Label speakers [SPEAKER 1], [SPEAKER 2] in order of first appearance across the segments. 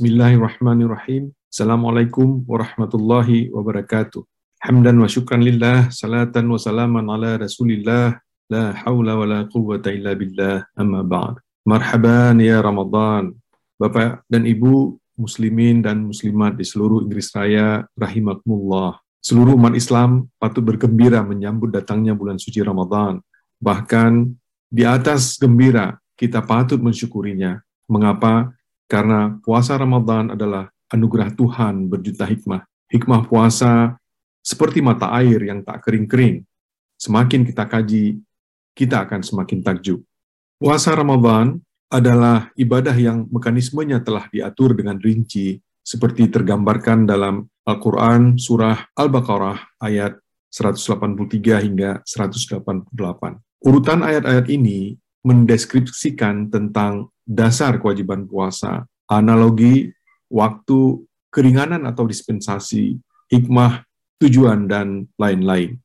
[SPEAKER 1] Bismillahirrahmanirrahim. Assalamualaikum warahmatullahi wabarakatuh. Hamdan wa syukran lillah, salatan wa salaman ala rasulillah, la hawla wa la quwwata illa billah, amma ba'd. Marhaban ya Ramadan. Bapak dan Ibu muslimin dan muslimat di seluruh Inggris Raya, rahimakumullah. Seluruh umat Islam patut bergembira menyambut datangnya bulan suci Ramadan. Bahkan di atas gembira, kita patut mensyukurinya. Mengapa? Karena puasa Ramadan adalah anugerah Tuhan berjuta hikmah. Hikmah puasa seperti mata air yang tak kering-kering. Semakin kita kaji, kita akan semakin takjub. Puasa Ramadan adalah ibadah yang mekanismenya telah diatur dengan rinci seperti tergambarkan dalam Al-Quran Surah Al-Baqarah ayat 183 hingga 188. Urutan ayat-ayat ini mendeskripsikan tentang dasar kewajiban puasa, analogi, waktu, keringanan atau dispensasi, hikmah, tujuan, dan lain-lain.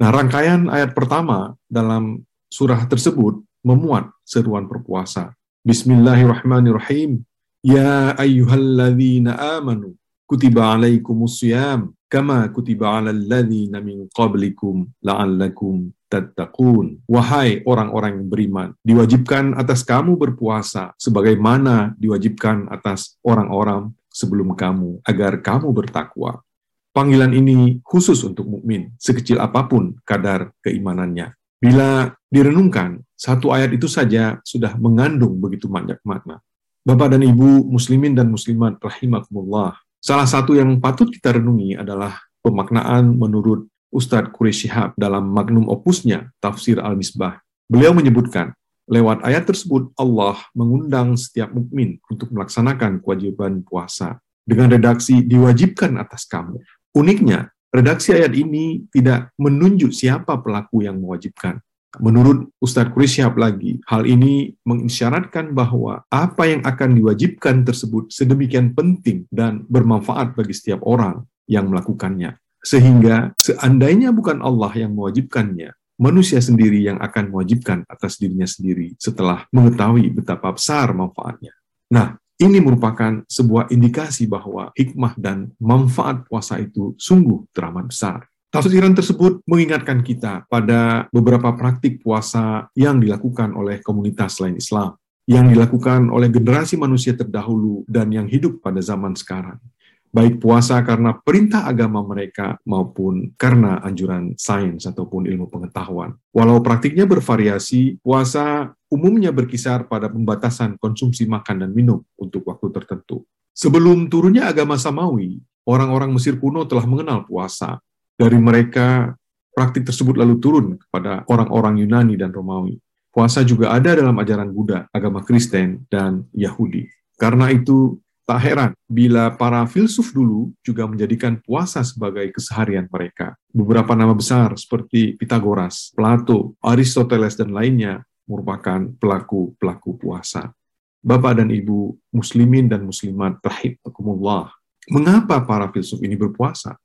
[SPEAKER 1] Nah, rangkaian ayat pertama dalam surah tersebut memuat seruan berpuasa. Bismillahirrahmanirrahim. Ya ayyuhalladzina amanu kutiba alaikumus syiyam kama kutiba alal ladzina min qablikum la'allakum tattaqun. Wahai orang-orang yang beriman, diwajibkan atas kamu berpuasa sebagaimana diwajibkan atas orang-orang sebelum kamu agar kamu bertakwa. Panggilan ini khusus untuk mukmin, sekecil apa pun kadar keimanannya. Bila direnungkan, satu ayat itu saja sudah mengandung begitu banyak makna. Bapak dan Ibu muslimin dan muslimat rahimakumullah. Salah satu yang patut kita renungi adalah pemaknaan menurut Ustadz Quraish Shihab dalam magnum opusnya Tafsir Al-Misbah. Beliau menyebutkan, lewat ayat tersebut Allah mengundang setiap mukmin untuk melaksanakan kewajiban puasa dengan redaksi diwajibkan atas kamu. Uniknya, redaksi ayat ini tidak menunjuk siapa pelaku yang mewajibkan, Menurut Ustadz Kurisyab lagi, hal ini mengisyaratkan bahwa apa yang akan diwajibkan tersebut sedemikian penting dan bermanfaat bagi setiap orang yang melakukannya. Sehingga seandainya bukan Allah yang mewajibkannya, manusia sendiri yang akan mewajibkan atas dirinya sendiri setelah mengetahui betapa besar manfaatnya. Nah, ini merupakan sebuah indikasi bahwa hikmah dan manfaat puasa itu sungguh teramat besar. Tafsiran tersebut mengingatkan kita pada beberapa praktik puasa yang dilakukan oleh komunitas lain Islam, yang dilakukan oleh generasi manusia terdahulu dan yang hidup pada zaman sekarang. Baik puasa karena perintah agama mereka maupun karena anjuran sains ataupun ilmu pengetahuan. Walau praktiknya bervariasi, puasa umumnya berkisar pada pembatasan konsumsi makan dan minum untuk waktu tertentu. Sebelum turunnya agama Samawi, orang-orang Mesir kuno telah mengenal puasa dari mereka, praktik tersebut lalu turun kepada orang-orang Yunani dan Romawi. Puasa juga ada dalam ajaran Buddha, agama Kristen, dan Yahudi. Karena itu, tak heran bila para filsuf dulu juga menjadikan puasa sebagai keseharian mereka. Beberapa nama besar seperti Pitagoras, Plato, Aristoteles, dan lainnya merupakan pelaku-pelaku puasa. Bapak dan Ibu muslimin dan muslimat rahimakumullah. Mengapa para filsuf ini berpuasa?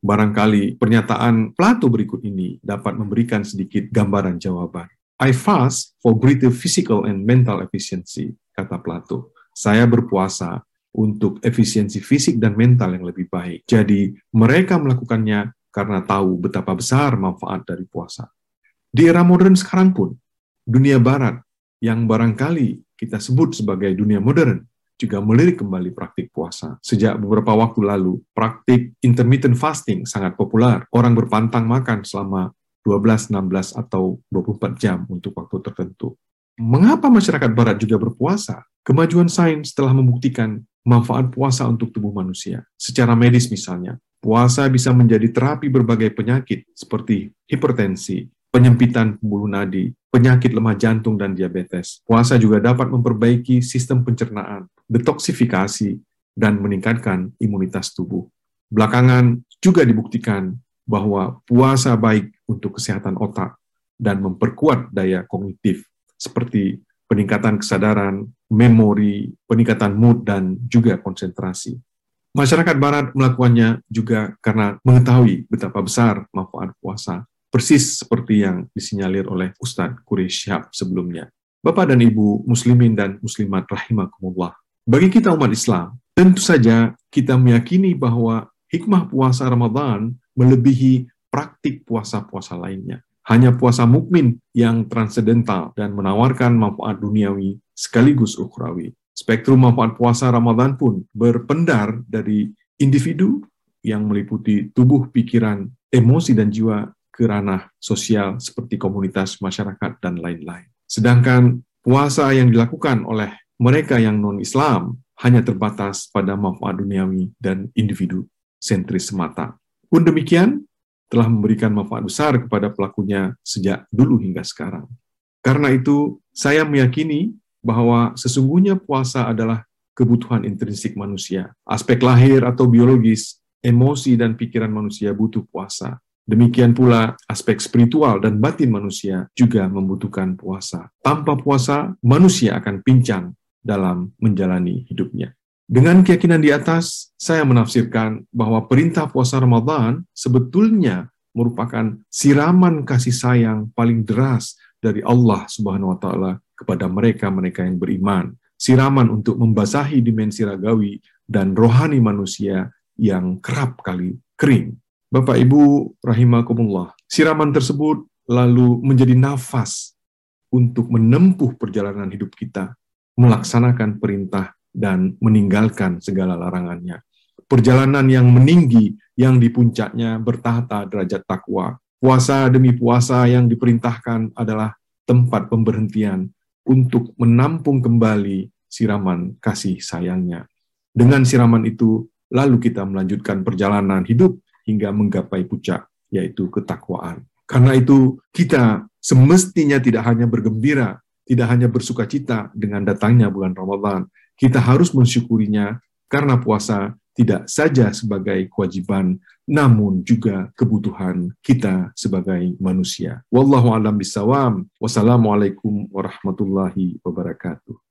[SPEAKER 1] Barangkali pernyataan Plato berikut ini dapat memberikan sedikit gambaran jawaban. I fast for greater physical and mental efficiency, kata Plato. Saya berpuasa untuk efisiensi fisik dan mental yang lebih baik. Jadi, mereka melakukannya karena tahu betapa besar manfaat dari puasa. Di era modern sekarang pun, dunia barat yang barangkali kita sebut sebagai dunia modern juga melirik kembali praktik puasa. Sejak beberapa waktu lalu, praktik intermittent fasting sangat populer. Orang berpantang makan selama 12, 16, atau 24 jam untuk waktu tertentu. Mengapa masyarakat barat juga berpuasa? Kemajuan sains telah membuktikan manfaat puasa untuk tubuh manusia. Secara medis misalnya, puasa bisa menjadi terapi berbagai penyakit seperti hipertensi, penyempitan pembuluh nadi, penyakit lemah jantung dan diabetes. Puasa juga dapat memperbaiki sistem pencernaan, detoksifikasi, dan meningkatkan imunitas tubuh. Belakangan juga dibuktikan bahwa puasa baik untuk kesehatan otak dan memperkuat daya kognitif seperti peningkatan kesadaran, memori, peningkatan mood, dan juga konsentrasi. Masyarakat Barat melakukannya juga karena mengetahui betapa besar manfaat puasa persis seperti yang disinyalir oleh Ustadz Quraish sebelumnya. Bapak dan Ibu muslimin dan muslimat rahimakumullah. Bagi kita umat Islam, Tentu saja kita meyakini bahwa hikmah puasa Ramadan melebihi praktik puasa-puasa lainnya. Hanya puasa mukmin yang transendental dan menawarkan manfaat duniawi sekaligus ukhrawi. Spektrum manfaat puasa Ramadan pun berpendar dari individu yang meliputi tubuh, pikiran, emosi, dan jiwa ke ranah sosial seperti komunitas, masyarakat, dan lain-lain. Sedangkan puasa yang dilakukan oleh mereka yang non-Islam hanya terbatas pada manfaat duniawi dan individu sentris semata. Pun demikian, telah memberikan manfaat besar kepada pelakunya sejak dulu hingga sekarang. Karena itu, saya meyakini bahwa sesungguhnya puasa adalah kebutuhan intrinsik manusia. Aspek lahir atau biologis, emosi dan pikiran manusia butuh puasa. Demikian pula aspek spiritual dan batin manusia juga membutuhkan puasa. Tanpa puasa, manusia akan pincang dalam menjalani hidupnya. Dengan keyakinan di atas, saya menafsirkan bahwa perintah puasa Ramadan sebetulnya merupakan siraman kasih sayang paling deras dari Allah Subhanahu wa taala kepada mereka-mereka yang beriman. Siraman untuk membasahi dimensi ragawi dan rohani manusia yang kerap kali kering. Bapak Ibu rahimakumullah. Siraman tersebut lalu menjadi nafas untuk menempuh perjalanan hidup kita, melaksanakan perintah dan meninggalkan segala larangannya. Perjalanan yang meninggi yang di puncaknya bertahta derajat takwa. Puasa demi puasa yang diperintahkan adalah tempat pemberhentian untuk menampung kembali siraman kasih sayangnya. Dengan siraman itu, lalu kita melanjutkan perjalanan hidup hingga menggapai puncak, yaitu ketakwaan. Karena itu, kita semestinya tidak hanya bergembira, tidak hanya bersuka cita dengan datangnya bulan Ramadan, kita harus mensyukurinya karena puasa tidak saja sebagai kewajiban, namun juga kebutuhan kita sebagai manusia. Wallahu alam bisawam. Wassalamualaikum warahmatullahi wabarakatuh.